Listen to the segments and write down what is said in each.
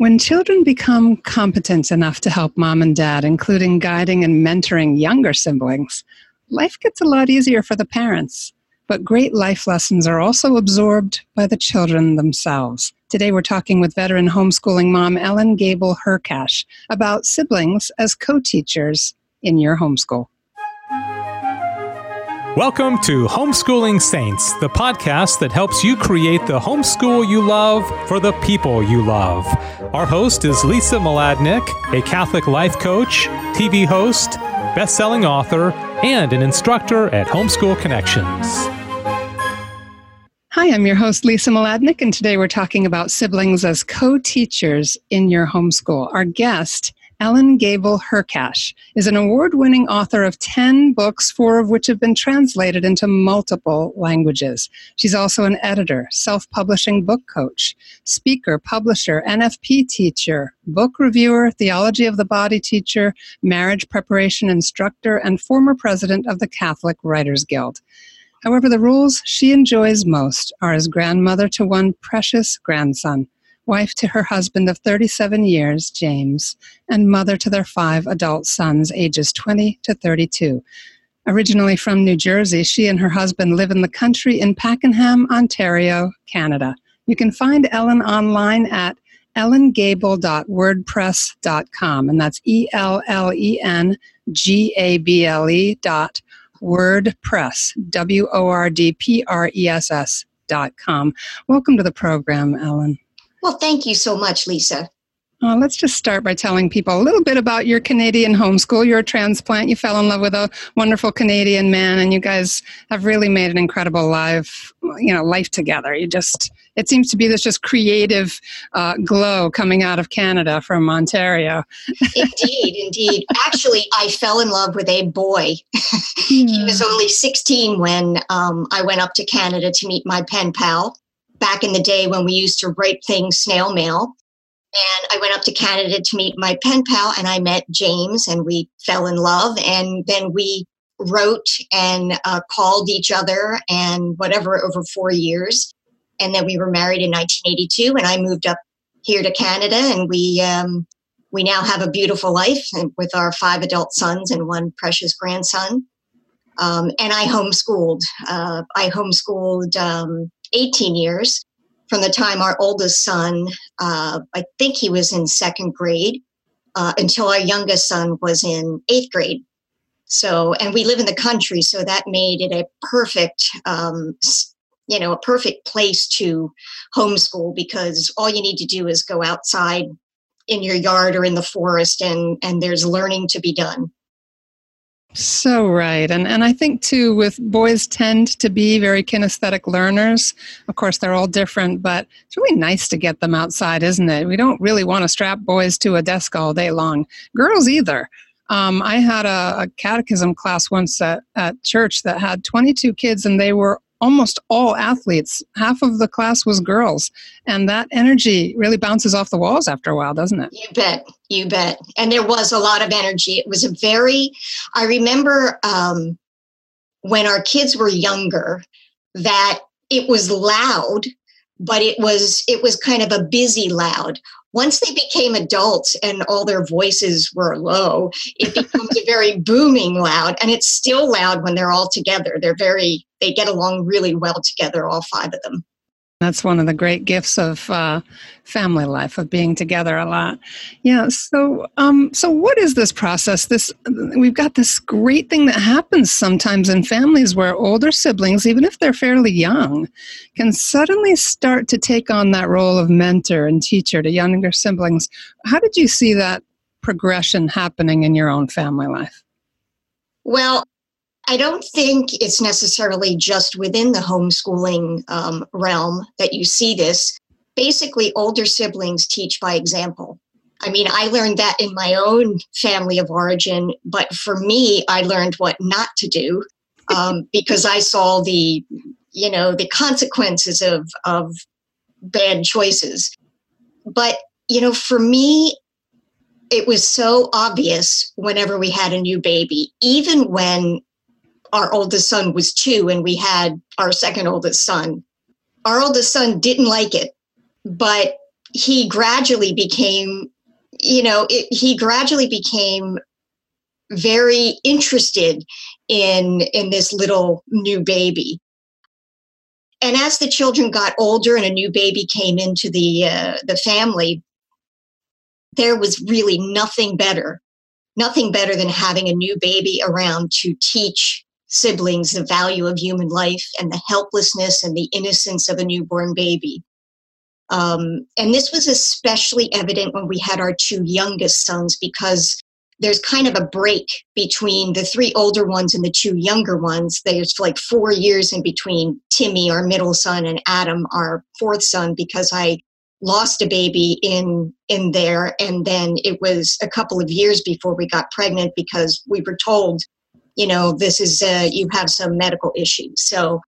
When children become competent enough to help mom and dad, including guiding and mentoring younger siblings, life gets a lot easier for the parents. But great life lessons are also absorbed by the children themselves. Today we're talking with veteran homeschooling mom Ellen Gable Hrkach about siblings as co teachers in your homeschool. Welcome to Homeschooling Saints, the podcast that helps you create the homeschool you love for the people you love. Our host is Lisa Mladinich, a Catholic life coach, TV host, best-selling author, and an instructor at Homeschool Connections. Hi, I'm your host, Lisa Mladinich, and today we're talking about siblings as co teachers in your homeschool. Our guest Ellen Gable Hrkach is an award winning author of 10 books, four of which have been translated into multiple languages. She's also an editor, self publishing book coach, speaker, publisher, NFP teacher, book reviewer, theology of the body teacher, marriage preparation instructor, and former president of the Catholic Writers Guild. However, the roles she enjoys most are as grandmother to one precious grandson wife to her husband of 37 years, James, and mother to their five adult sons, ages 20 to 32. Originally from New Jersey, she and her husband live in the country in Pakenham, Ontario, Canada. You can find Ellen online at ellengable.wordpress.com, and that's E L L E N G A B L E dot WordPress, W O R D P R E S S dot com. Welcome to the program, Ellen. Well, thank you so much, Lisa. Uh, let's just start by telling people a little bit about your Canadian homeschool. You're a transplant. You fell in love with a wonderful Canadian man, and you guys have really made an incredible life, you know, life together. You just, it seems to be this just creative uh, glow coming out of Canada from Ontario. indeed, indeed. Actually, I fell in love with a boy. he was only 16 when um, I went up to Canada to meet my pen pal back in the day when we used to write things snail mail. And I went up to Canada to meet my pen pal, and I met James, and we fell in love. And then we wrote and uh, called each other, and whatever over four years. And then we were married in 1982, and I moved up here to Canada, and we um, we now have a beautiful life with our five adult sons and one precious grandson. Um, and I homeschooled. Uh, I homeschooled um, 18 years from the time our oldest son, uh, I think he was in second grade, uh, until our youngest son was in eighth grade. So, and we live in the country, so that made it a perfect, um, you know, a perfect place to homeschool because all you need to do is go outside in your yard or in the forest, and and there's learning to be done. So right. And and I think too with boys tend to be very kinesthetic learners. Of course they're all different, but it's really nice to get them outside, isn't it? We don't really want to strap boys to a desk all day long. Girls either. Um, I had a, a catechism class once at, at church that had 22 kids and they were almost all athletes. Half of the class was girls. And that energy really bounces off the walls after a while, doesn't it? You bet. You bet. And there was a lot of energy. It was a very, I remember um, when our kids were younger that it was loud but it was it was kind of a busy loud once they became adults and all their voices were low, it becomes a very booming loud. And it's still loud when they're all together. They're very, they get along really well together, all five of them. That's one of the great gifts of uh, family life, of being together a lot. Yeah. So, um, so what is this process? This we've got this great thing that happens sometimes in families where older siblings, even if they're fairly young, can suddenly start to take on that role of mentor and teacher to younger siblings. How did you see that progression happening in your own family life? Well, I don't think it's necessarily just within the homeschooling um, realm that you see this. Basically, older siblings teach by example. I mean, I learned that in my own family of origin, but for me, I learned what not to do um, because I saw the, you know, the consequences of of bad choices. But you know, for me, it was so obvious whenever we had a new baby, even when our oldest son was two and we had our second oldest son. Our oldest son didn't like it, but he gradually became, you know, it, he gradually became very interested in in this little new baby and as the children got older and a new baby came into the uh, the family there was really nothing better nothing better than having a new baby around to teach siblings the value of human life and the helplessness and the innocence of a newborn baby um, and this was especially evident when we had our two youngest sons because there's kind of a break between the three older ones and the two younger ones. There's like four years in between Timmy, our middle son, and Adam, our fourth son, because I lost a baby in in there and then it was a couple of years before we got pregnant because we were told you know this is uh, you have some medical issues so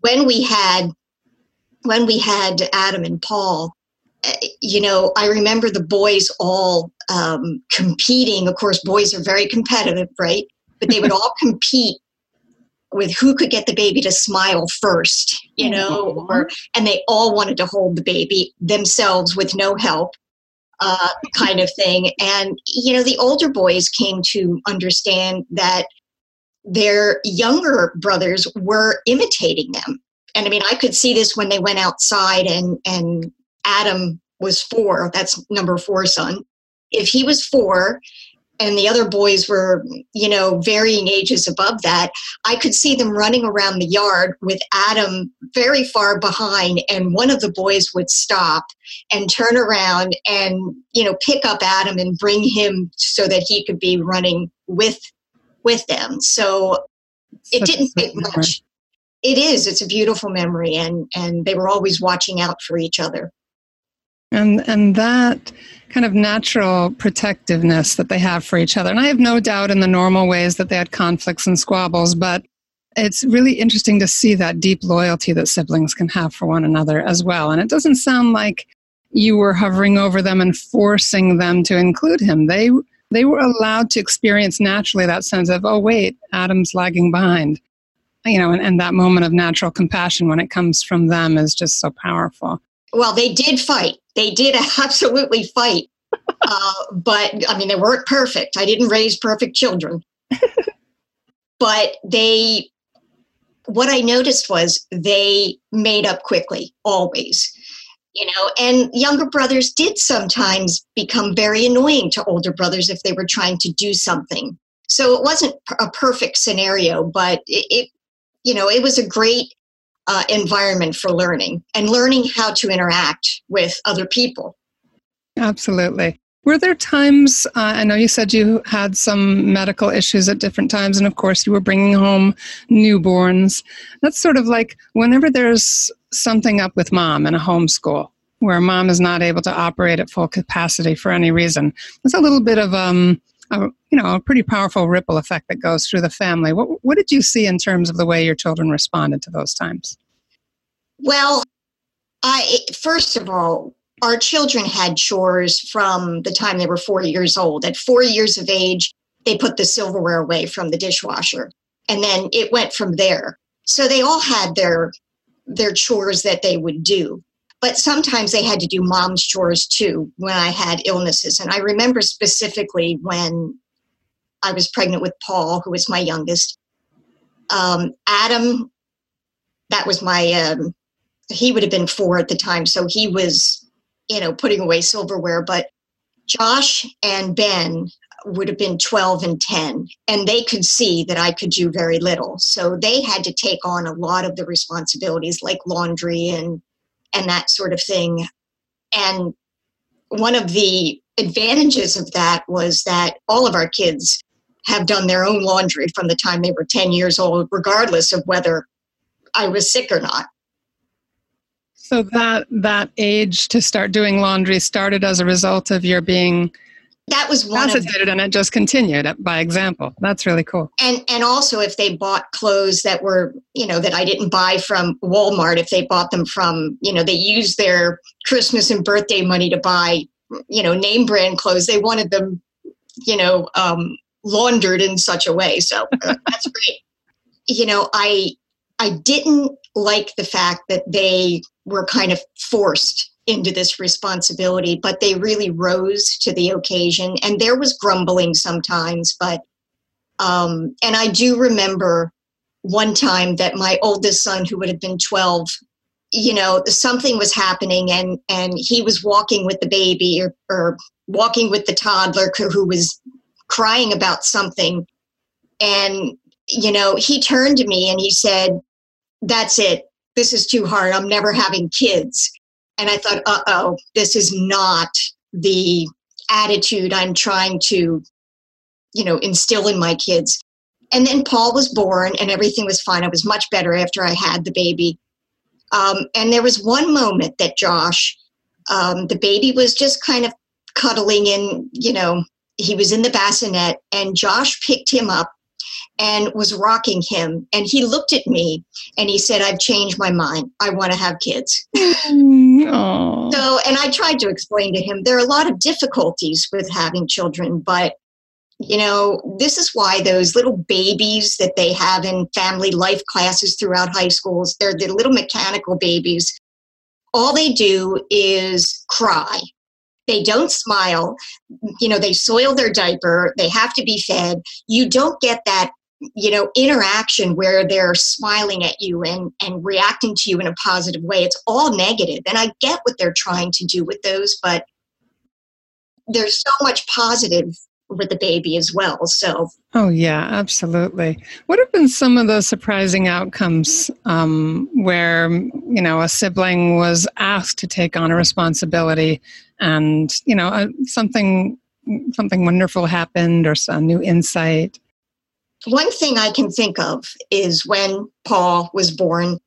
when we had when we had adam and paul you know, I remember the boys all um, competing. Of course, boys are very competitive, right? But they would all compete with who could get the baby to smile first, you know, mm-hmm. or and they all wanted to hold the baby themselves with no help, uh, kind of thing. And you know, the older boys came to understand that their younger brothers were imitating them. And I mean, I could see this when they went outside and and Adam was four, that's number four son, if he was four and the other boys were, you know, varying ages above that, I could see them running around the yard with Adam very far behind, and one of the boys would stop and turn around and, you know, pick up Adam and bring him so that he could be running with with them. So it didn't take much. It is. It's a beautiful memory, and and they were always watching out for each other and and that kind of natural protectiveness that they have for each other. And i have no doubt in the normal ways that they had conflicts and squabbles but it's really interesting to see that deep loyalty that siblings can have for one another as well. And it doesn't sound like you were hovering over them and forcing them to include him. They they were allowed to experience naturally that sense of oh wait adam's lagging behind. You know and, and that moment of natural compassion when it comes from them is just so powerful. Well they did fight they did absolutely fight. Uh, but I mean, they weren't perfect. I didn't raise perfect children. but they, what I noticed was they made up quickly, always. You know, and younger brothers did sometimes become very annoying to older brothers if they were trying to do something. So it wasn't a perfect scenario, but it, it you know, it was a great uh, environment for learning and learning how to interact with other people. Absolutely. Were there times, uh, I know you said you had some medical issues at different times, and of course you were bringing home newborns. That's sort of like whenever there's something up with mom in a homeschool where mom is not able to operate at full capacity for any reason, there's a little bit of um, a, you know a pretty powerful ripple effect that goes through the family. What what did you see in terms of the way your children responded to those times? Well, I first of all, our children had chores from the time they were four years old. At four years of age, they put the silverware away from the dishwasher, and then it went from there. So they all had their their chores that they would do but sometimes they had to do mom's chores too when I had illnesses. And I remember specifically when I was pregnant with Paul, who was my youngest. Um, Adam, that was my, um, he would have been four at the time. So he was, you know, putting away silverware. But Josh and Ben would have been 12 and 10, and they could see that I could do very little. So they had to take on a lot of the responsibilities like laundry and and that sort of thing. And one of the advantages of that was that all of our kids have done their own laundry from the time they were 10 years old, regardless of whether I was sick or not. So that that age to start doing laundry started as a result of your being that was one fascinated and it just continued by example. That's really cool. And and also if they bought clothes that were you know that i didn't buy from walmart if they bought them from you know they used their christmas and birthday money to buy you know name brand clothes. They wanted them you know um, laundered in such a way. So uh, that's great. You know i i didn't like the fact that they were kind of forced into this responsibility, but they really rose to the occasion. And there was grumbling sometimes, but, um, and I do remember one time that my oldest son, who would have been 12, you know, something was happening and, and he was walking with the baby or, or walking with the toddler who was crying about something. And, you know, he turned to me and he said, That's it. This is too hard. I'm never having kids. And I thought, uh oh, this is not the attitude I'm trying to, you know, instill in my kids. And then Paul was born and everything was fine. I was much better after I had the baby. Um, and there was one moment that Josh, um, the baby was just kind of cuddling in, you know, he was in the bassinet and Josh picked him up and was rocking him. And he looked at me and he said, I've changed my mind. I want to have kids. Mm, Aww. So, and I tried to explain to him there are a lot of difficulties with having children, but you know, this is why those little babies that they have in family life classes throughout high schools, they're the little mechanical babies. All they do is cry they don't smile you know they soil their diaper they have to be fed you don't get that you know interaction where they're smiling at you and and reacting to you in a positive way it's all negative. and i get what they're trying to do with those but there's so much positive with the baby as well so. Oh yeah absolutely. What have been some of the surprising outcomes um, where you know a sibling was asked to take on a responsibility and you know uh, something something wonderful happened or some new insight one thing i can think of is when paul was born.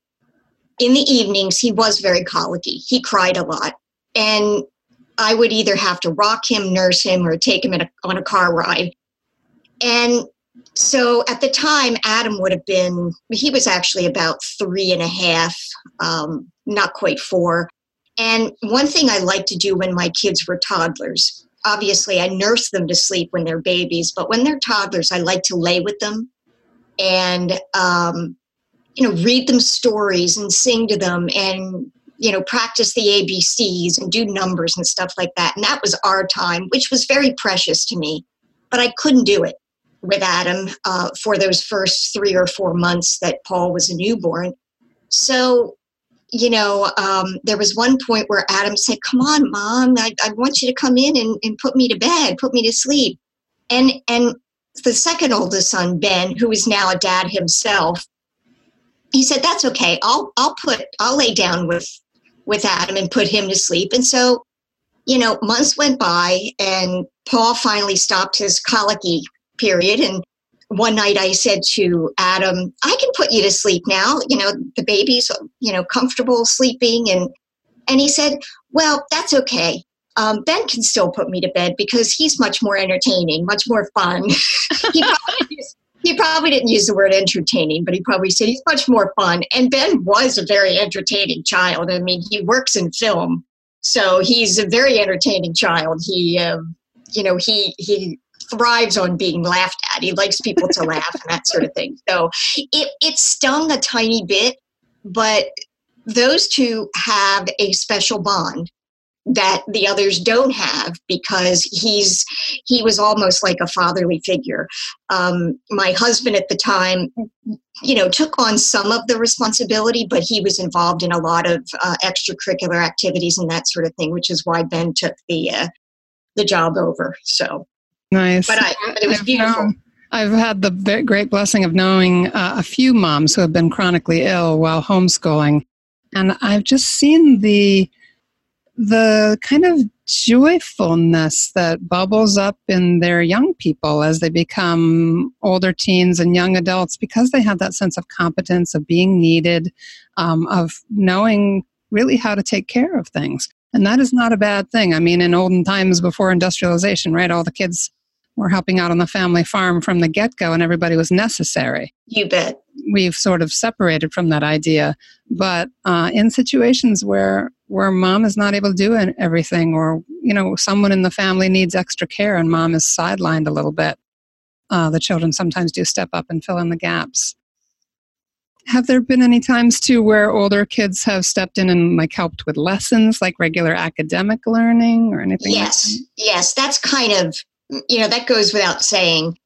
In the evenings he was very colicky. He cried a lot. And i would either have to rock him nurse him or take him a, on a car ride. And so at the time adam would have been he was actually about three and a half um, not quite four. And one thing I like to do when my kids were toddlers, obviously I nurse them to sleep when they're babies, but when they're toddlers, I like to lay with them and, um, you know, read them stories and sing to them and, you know, practice the ABCs and do numbers and stuff like that. And that was our time, which was very precious to me. But I couldn't do it with Adam uh, for those first three or four months that Paul was a newborn. So you know, um, there was one point where Adam said, Come on, mom, I, I want you to come in and, and put me to bed, put me to sleep. And, and the second oldest son, Ben, who is now a dad himself, he said, That's okay. I'll, I'll put, I'll lay down with, with Adam and put him to sleep. And so, you know, months went by and Paul finally stopped his colicky period and one night I said to Adam, I can put you to sleep now. You know, the baby's, you know, comfortable sleeping. And, and he said, well, that's okay. Um, ben can still put me to bed because he's much more entertaining, much more fun. he, probably used, he probably didn't use the word entertaining, but he probably said he's much more fun. And Ben was a very entertaining child. I mean, he works in film, so he's a very entertaining child. He, uh, you know, he he thrives on being laughed at. He likes people to laugh and that sort of thing. So it, it stung a tiny bit, but those two have a special bond that the others don't have because he's he was almost like a fatherly figure um, my husband at the time you know took on some of the responsibility but he was involved in a lot of uh, extracurricular activities and that sort of thing which is why ben took the uh, the job over so Nice. But, I, but it was I've beautiful. Known, I've had the great blessing of knowing uh, a few moms who have been chronically ill while homeschooling, and I've just seen the the kind of joyfulness that bubbles up in their young people as they become older teens and young adults because they have that sense of competence, of being needed, um, of knowing really how to take care of things. And that is not a bad thing. I mean, in olden times before industrialization, right, all the kids were helping out on the family farm from the get go, and everybody was necessary. You bet. We've sort of separated from that idea, but uh, in situations where where mom is not able to do everything, or you know, someone in the family needs extra care, and mom is sidelined a little bit, uh, the children sometimes do step up and fill in the gaps. have there been any times too where older kids have stepped in and like helped with lessons, like regular academic learning or anything? Yes, like that? yes, that's kind of you know that goes without saying.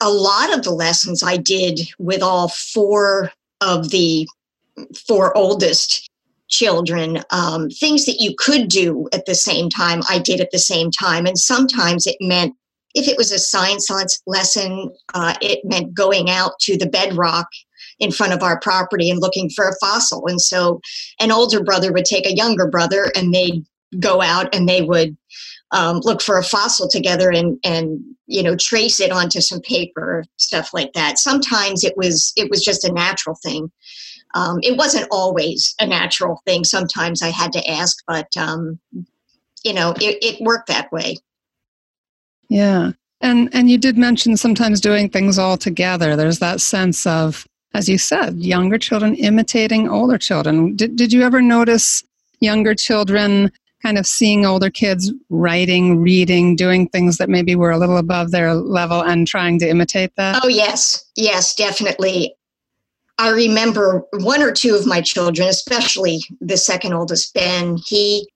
A lot of the lessons I did with all four of the four oldest children, um, things that you could do at the same time, I did at the same time, and sometimes it meant if it was a science lesson, uh, it meant going out to the bedrock in front of our property and looking for a fossil. And so an older brother would take a younger brother and they'd go out and they would um, look for a fossil together and and you know trace it onto some paper stuff like that. Sometimes it was it was just a natural thing. Um, it wasn't always a natural thing. Sometimes i had to ask but um, you know it, it worked that way. Yeah. And and you did mention sometimes doing things all together. There's that sense of as you said, younger children imitating older children. Did, did you ever notice younger children kind of seeing older kids writing, reading, doing things that maybe were a little above their level and trying to imitate that? Oh, yes. Yes, definitely. I remember one or two of my children, especially the second oldest, Ben, he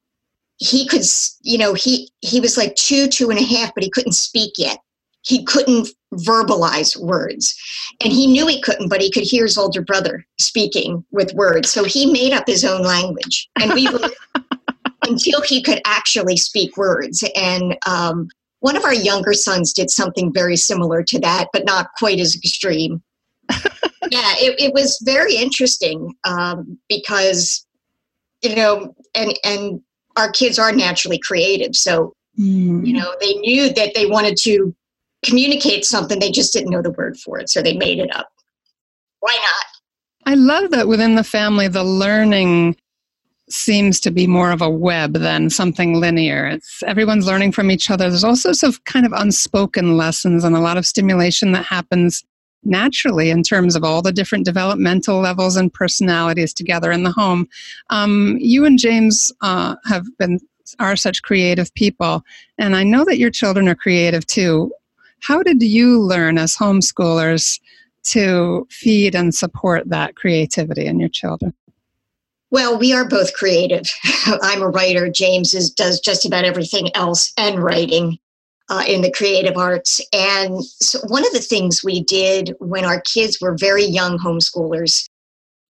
he could you know he he was like two two and a half but he couldn't speak yet he couldn't verbalize words. And he knew he couldn't, but he could hear his older brother speaking with words. So he made up his own language. And we were until he could actually speak words. And um, one of our younger sons did something very similar to that, but not quite as extreme. yeah, it, it, was very interesting um, because, you know, and, and our kids are naturally creative. So, mm. you know, they knew that they wanted to communicate something, they just didn't know the word for it, so they made it up. Why not? I love that within the family, the learning seems to be more of a web than something linear. It's everyone's learning from each other. There's also some kind of unspoken lessons and a lot of stimulation that happens naturally in terms of all the different developmental levels and personalities together in the home. Um, you and James uh, have been are such creative people, and I know that your children are creative too. How did you learn as homeschoolers to feed and support that creativity in your children? Well, we are both creative. I'm a writer. James is, does just about everything else and writing uh, in the creative arts. And so one of the things we did when our kids were very young homeschoolers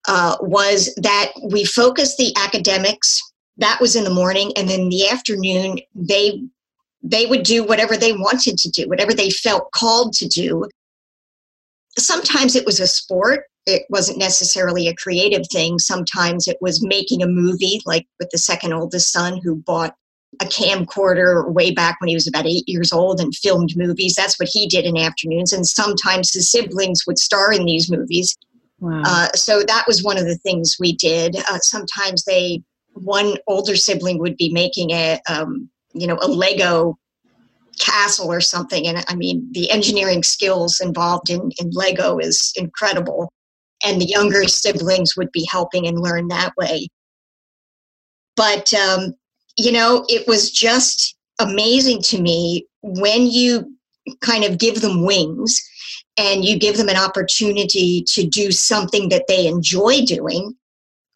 uh, was that we focused the academics. That was in the morning, and then the afternoon they they would do whatever they wanted to do, whatever they felt called to do. Sometimes it was a sport. It wasn't necessarily a creative thing. Sometimes it was making a movie, like with the second oldest son who bought a camcorder way back when he was about eight years old and filmed movies. That's what he did in afternoons. And sometimes his siblings would star in these movies. Wow. Uh, so that was one of the things we did. Uh, sometimes they, one older sibling would be making a, um, you know a lego castle or something and i mean the engineering skills involved in, in lego is incredible and the younger siblings would be helping and learn that way. But um, you know it was just amazing to me when you kind of give them wings and you give them an opportunity to do something that they enjoy doing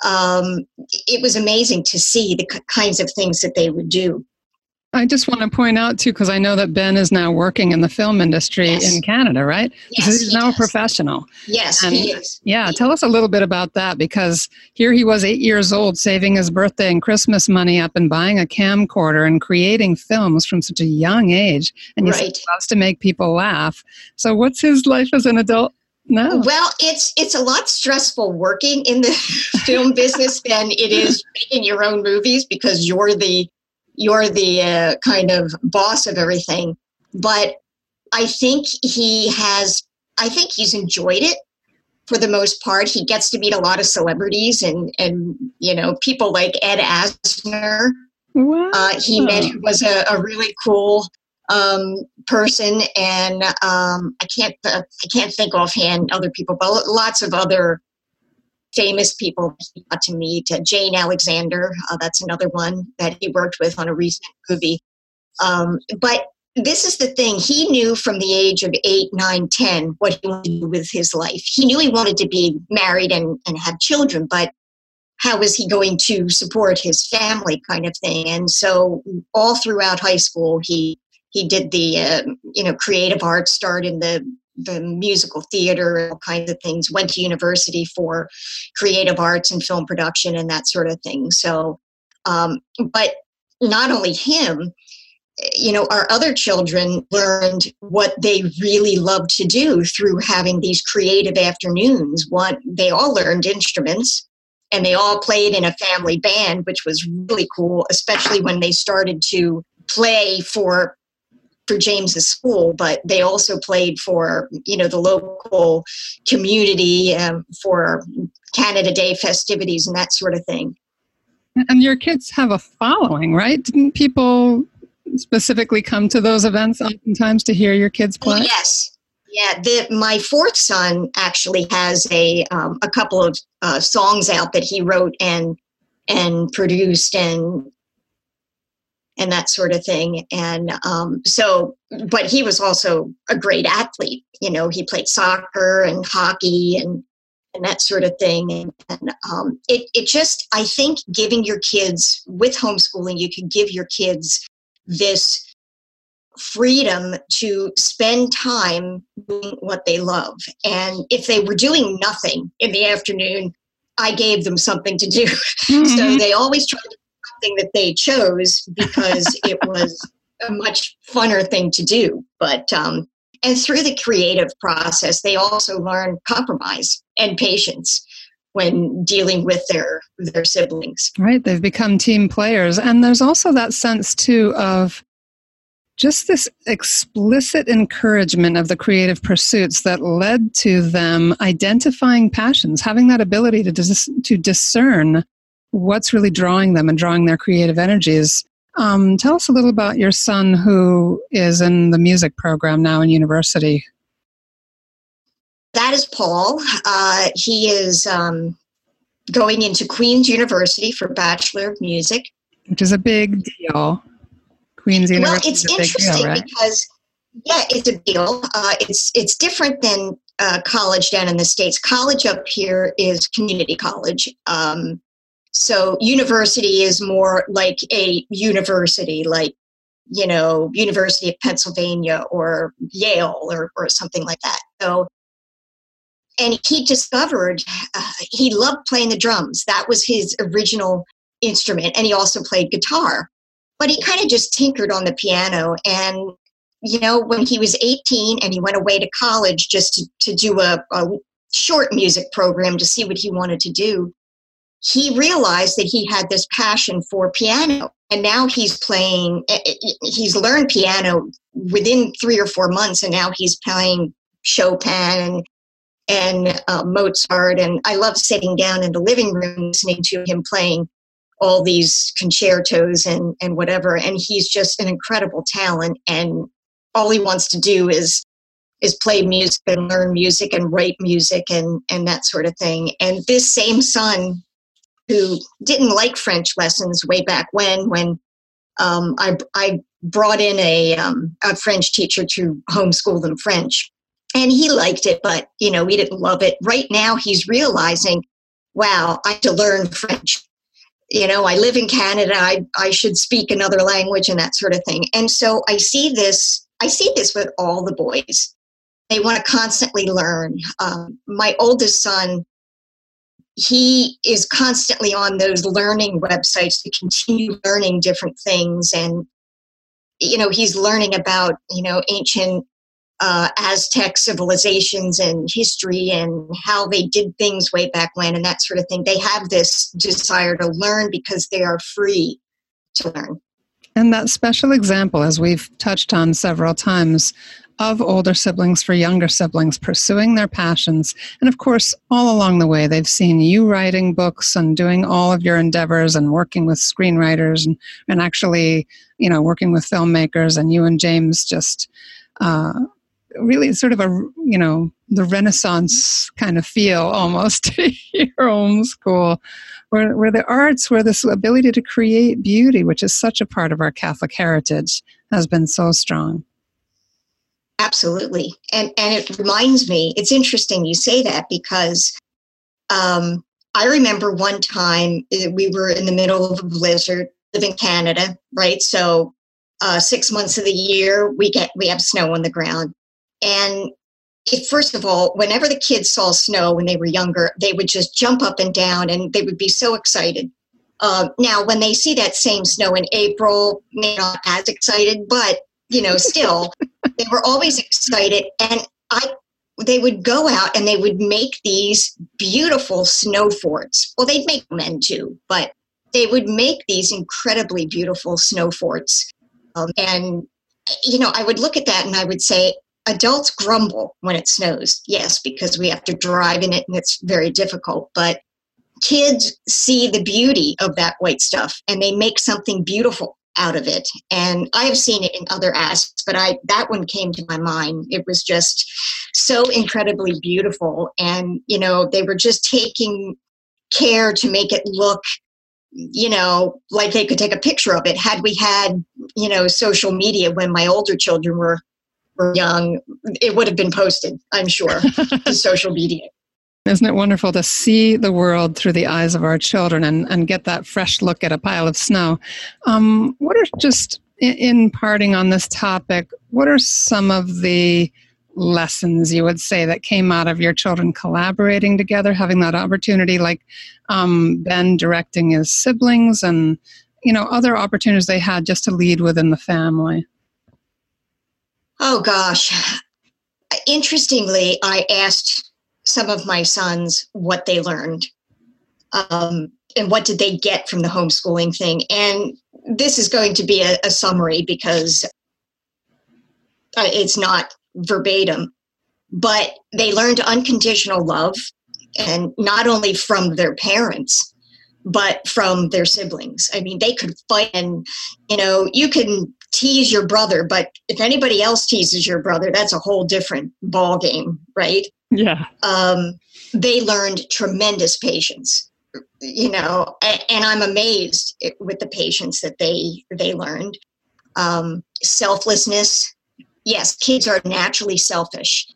um, it was amazing to see the kinds of things that they would do I just want to point out too, because I know that Ben is now working in the film industry yes. in Canada, right? Yes, he's he now does. a professional. Yes, and he is. Yeah, tell us a little bit about that because here he was eight years old, saving his birthday and Christmas money up and buying a camcorder and creating films from such a young age, and he right. loves to make people laugh. So, what's his life as an adult? No. Well, it's it's a lot stressful working in the film business than it is making your own movies because you're the you're the uh, kind of boss of everything. But I think he has, I think he's enjoyed it for the most part. He gets to meet a lot of celebrities and, and you know, people like Ed Asner. Wow. Uh, he met was a, a really cool um, person, and um, I can't uh, I can't think offhand other people, but lots of other famous people he got to meet. Uh, Jane Alexander, uh, that's another one that he worked with on a recent movie. Um, but this is the thing he knew from the age of eight nine ten what he wanted to do with his life he knew he wanted to be married and, and have children but how was he going to support his family kind of thing and so all throughout high school he he did the uh, you know creative arts start in the the musical theater all kinds of things went to university for creative arts and film production and that sort of thing. So um, but not only him you know our other children learned what they really loved to do through having these creative afternoons. One they all learned instruments and they all played in a family band which was really cool especially when they started to play for for James's school, but they also played for you know the local community um, for Canada Day festivities and that sort of thing. And your kids have a following, right? Didn't people specifically come to those events oftentimes to hear your kids play? Yes. Yeah, the, my fourth son actually has a um, a couple of uh, songs out that he wrote and and produced and and that sort of thing. And um, so, but he was also a great athlete. You know, he played soccer and hockey and and that sort of thing. And, and um, it it just I think giving your kids with homeschooling, you can give your kids this freedom to spend time doing what they love. And if they were doing nothing in the afternoon, I gave them something to do. Mm-hmm. so they always tried to something that they chose because it was a much funner thing to do. But um, and through the creative process, they also learn compromise and patience when dealing with their their siblings. Right, they've become team players, and there's also that sense too of just this explicit encouragement of the creative pursuits that led to them identifying passions, having that ability to dis- to discern what's really drawing them and drawing their creative energies. Um, tell us a little about your son who is in the music program now in university that is Paul. Uh, he is um, going into Queen's University for Bachelor of Music, which is a big deal. Queen's University. Well, it's interesting deal, right? because yeah, it's a deal. Uh, it's it's different than uh, college down in the states. College up here is community college. Um, so university is more like a university, like you know, University of Pennsylvania or Yale or or something like that. So and he discovered uh, he loved playing the drums. That was his original instrument, and he also played guitar. But he kind of just tinkered on the piano. And, you know, when he was 18 and he went away to college just to, to do a, a short music program to see what he wanted to do, he realized that he had this passion for piano. And now he's playing, eh, eh, he's learned piano within three or four months, and now he's playing Chopin and and uh, Mozart. And I love sitting down in the living room listening to him playing all these concertos and, and whatever. And he's just an incredible talent. And all he wants to do is is play music and learn music and write music and, and that sort of thing. And this same son who didn't like French lessons way back when, when um, I, I brought in a, um, a French teacher to homeschool them French and he liked it, but you know, we didn't love it. Right now, he's realizing, wow, I have to learn French. You know, I live in Canada. I I should speak another language and that sort of thing. And so I see this. I see this with all the boys. They want to constantly learn. Um, my oldest son, he is constantly on those learning websites to continue learning different things and you know he's learning about you know ancient uh, Aztec civilizations and history and how they did things way back when and that sort of thing. They have this desire to learn because they are free to learn. And that special example, as we've touched on several times, of older siblings for younger siblings pursuing their passions. And of course, all along the way, they've seen you writing books and doing all of your endeavors and working with screenwriters and, and actually, you know, working with filmmakers and you and James just uh, really sort of a you know the Renaissance kind of feel almost to your homeschool, where where the arts, where this ability to create beauty, which is such a part of our Catholic heritage, has been so strong. Absolutely, and and it reminds me. It's interesting you say that because um, I remember one time eh, we were in the middle of a blizzard, live in Canada, right? So uh, six months of the year we get we have snow on the ground, and it, first of all, whenever the kids saw snow when they were younger, they would just jump up and down and they would be so excited. Uh, now, when they see that same snow in April, they're not as excited, but you know, still, they were always excited. And I, they would go out and they would make these beautiful snow forts. Well, they'd make men too, but they would make these incredibly beautiful snow forts. Um, and you know, I would look at that and I would say, adults grumble when it snows, yes, because we have to drive in it and it's very difficult. But kids see the beauty of that white stuff and they make something beautiful out of it. And I have seen it in other aspects, but I that one came to my mind. It was just so incredibly beautiful. And, you know, they were just taking care to make it look you know, like they could take a picture of it. Had we had, you know, social media when my older children were were young, it would have been posted, I'm sure, to social media. Isn't it wonderful to see the world through the eyes of our children and, and get that fresh look at a pile of snow? Um, what are just in, in parting on this topic, what are some of the lessons you would say that came out of your children collaborating together, having that opportunity, like um, Ben directing his siblings and you know other opportunities they had just to lead within the family? Oh gosh. Interestingly, I asked some of my sons what they learned um, and what did they get from the homeschooling thing. And this is going to be a, a summary because uh, it's not verbatim, but they learned unconditional love and not only from their parents but from their siblings. I mean, they could fight, and you know, you can tease your brother, but if anybody else teases your brother, that's a whole different ball game, right? Yeah. Um, they learned tremendous patience, you know, and, and I'm amazed with the patience that they they learned. Um, selflessness. Yes, kids are naturally selfish,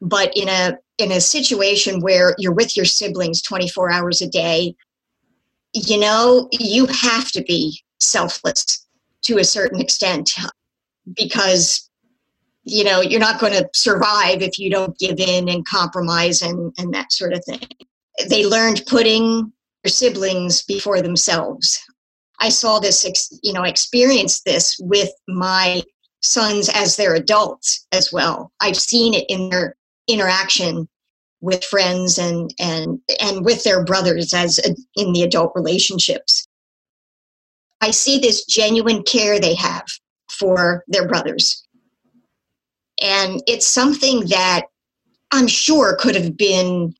but in a in a situation where you're with your siblings 24 hours a day, you know, you have to be selfless to a certain extent because you know you're not going to survive if you don't give in and compromise and, and that sort of thing. They learned putting their siblings before themselves. I saw this you know experienced this with my sons as they're adults as well. I've seen it in their interaction with friends and and and with their brothers as a, in the adult relationships. I see this genuine care they have for their brothers. And it's something that I'm sure could have been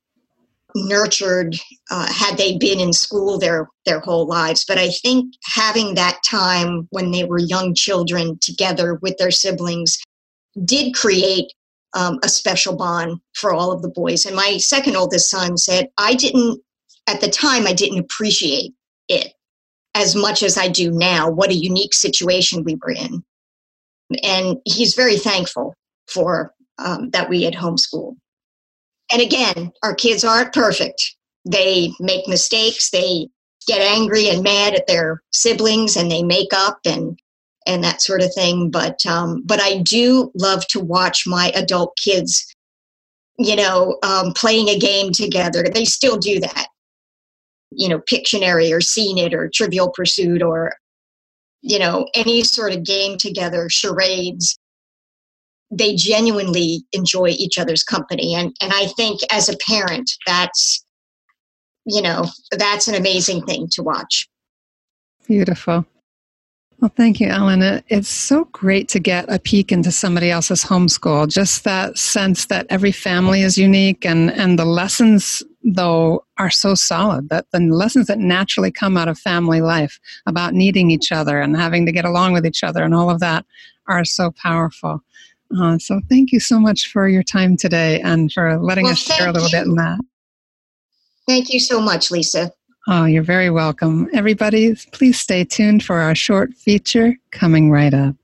nurtured uh, had they been in school their their whole lives but i think having that time when they were young children together with their siblings did create um, a special bond for all of the boys and my second oldest son said i didn't at the time i didn't appreciate it as much as I do now. What a unique situation we were in. And he's very thankful for um, that we had homeschooled. And again, our kids aren't perfect. They make mistakes. They get angry and mad at their siblings, and they make up and and that sort of thing. But um, but I do love to watch my adult kids, you know, um, playing a game together. They still do that you know, Pictionary or Scene It or Trivial Pursuit or, you know, any sort of game together, charades. They genuinely enjoy each other's company. And, and I think as a parent, that's, you know, that's an amazing thing to watch. Beautiful. Well, thank you, Ellen. It's so great to get a peek into somebody else's homeschool. Just that sense that every family is unique and, and the lessons, though, are so solid. That the lessons that naturally come out of family life about needing each other and having to get along with each other and all of that are so powerful. Uh, so thank you so much for your time today and for letting well, us share a little you. bit in that. Thank you so much, Lisa. Oh, you're very welcome. Everybody, please stay tuned for our short feature coming right up.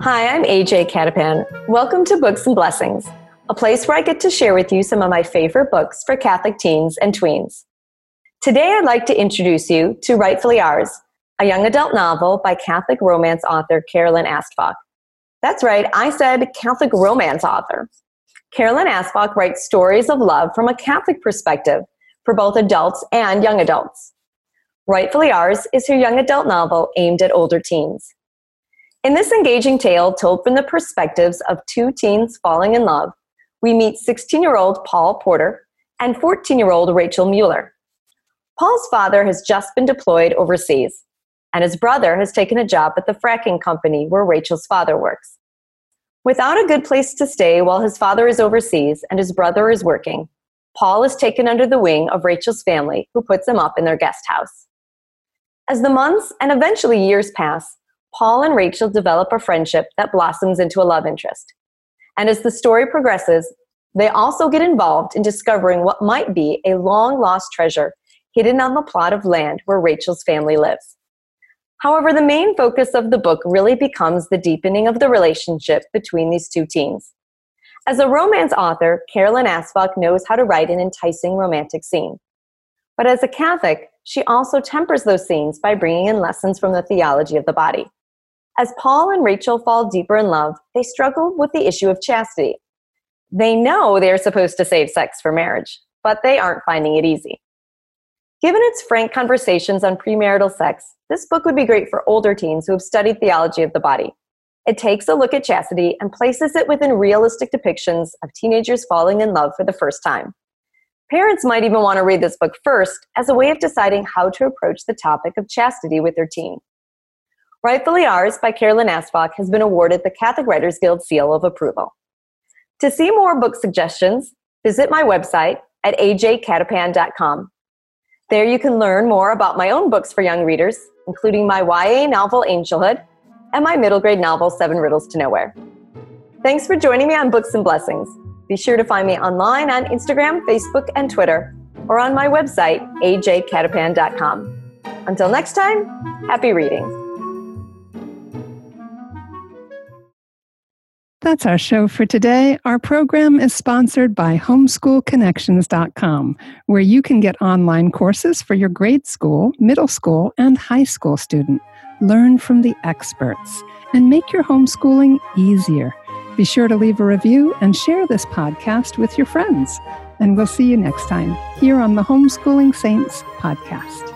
Hi, I'm AJ Cattapan. Welcome to Books and Blessings, a place where I get to share with you some of my favorite books for Catholic teens and tweens. Today, I'd like to introduce you to Rightfully Ours, a young adult novel by Catholic romance author Carolyn Astfalk. That's right, I said Catholic romance author. Carolyn Astfalk writes stories of love from a Catholic perspective for both adults and young adults. Rightfully Ours is her young adult novel aimed at older teens. In this engaging tale, told from the perspectives of two teens falling in love, we meet 16 year old Paul Porter and 14 year old Rachel Mueller. Paul's father has just been deployed overseas, and his brother has taken a job at the fracking company where Rachel's father works. Without a good place to stay while his father is overseas and his brother is working, Paul is taken under the wing of Rachel's family, who puts him up in their guest house. As the months and eventually years pass, Paul and Rachel develop a friendship that blossoms into a love interest. And as the story progresses, they also get involved in discovering what might be a long lost treasure hidden on the plot of land where Rachel's family lives. However, the main focus of the book really becomes the deepening of the relationship between these two teens. As a romance author, Carolyn Astfalk knows how to write an enticing romantic scene. But as a Catholic, she also tempers those scenes by bringing in lessons from the theology of the body. As Paul and Rachel fall deeper in love, they struggle with the issue of chastity. They know they are supposed to save sex for marriage, but they aren't finding it easy. Given its frank conversations on premarital sex, this book would be great for older teens who have studied theology of the body. It takes a look at chastity and places it within realistic depictions of teenagers falling in love for the first time. Parents might even want to read this book first as a way of deciding how to approach the topic of chastity with their teen. Rightfully Ours by Carolyn Astfalk has been awarded the Catholic Writers Guild seal of approval. To see more book suggestions, visit my website at ajcattapan.com. There you can learn more about my own books for young readers, including my YA novel Angelhood and my middle grade novel Seven Riddles to Nowhere. Thanks for joining me on Books and Blessings. Be sure to find me online on Instagram, Facebook, and Twitter, or on my website, ajcattapan.com. Until next time, happy reading. That's our show for today. Our program is sponsored by homeschoolconnections.com, where you can get online courses for your grade school, middle school, and high school student. Learn from the experts and make your homeschooling easier. Be sure to leave a review and share this podcast with your friends. And we'll see you next time here on the Homeschooling Saints podcast.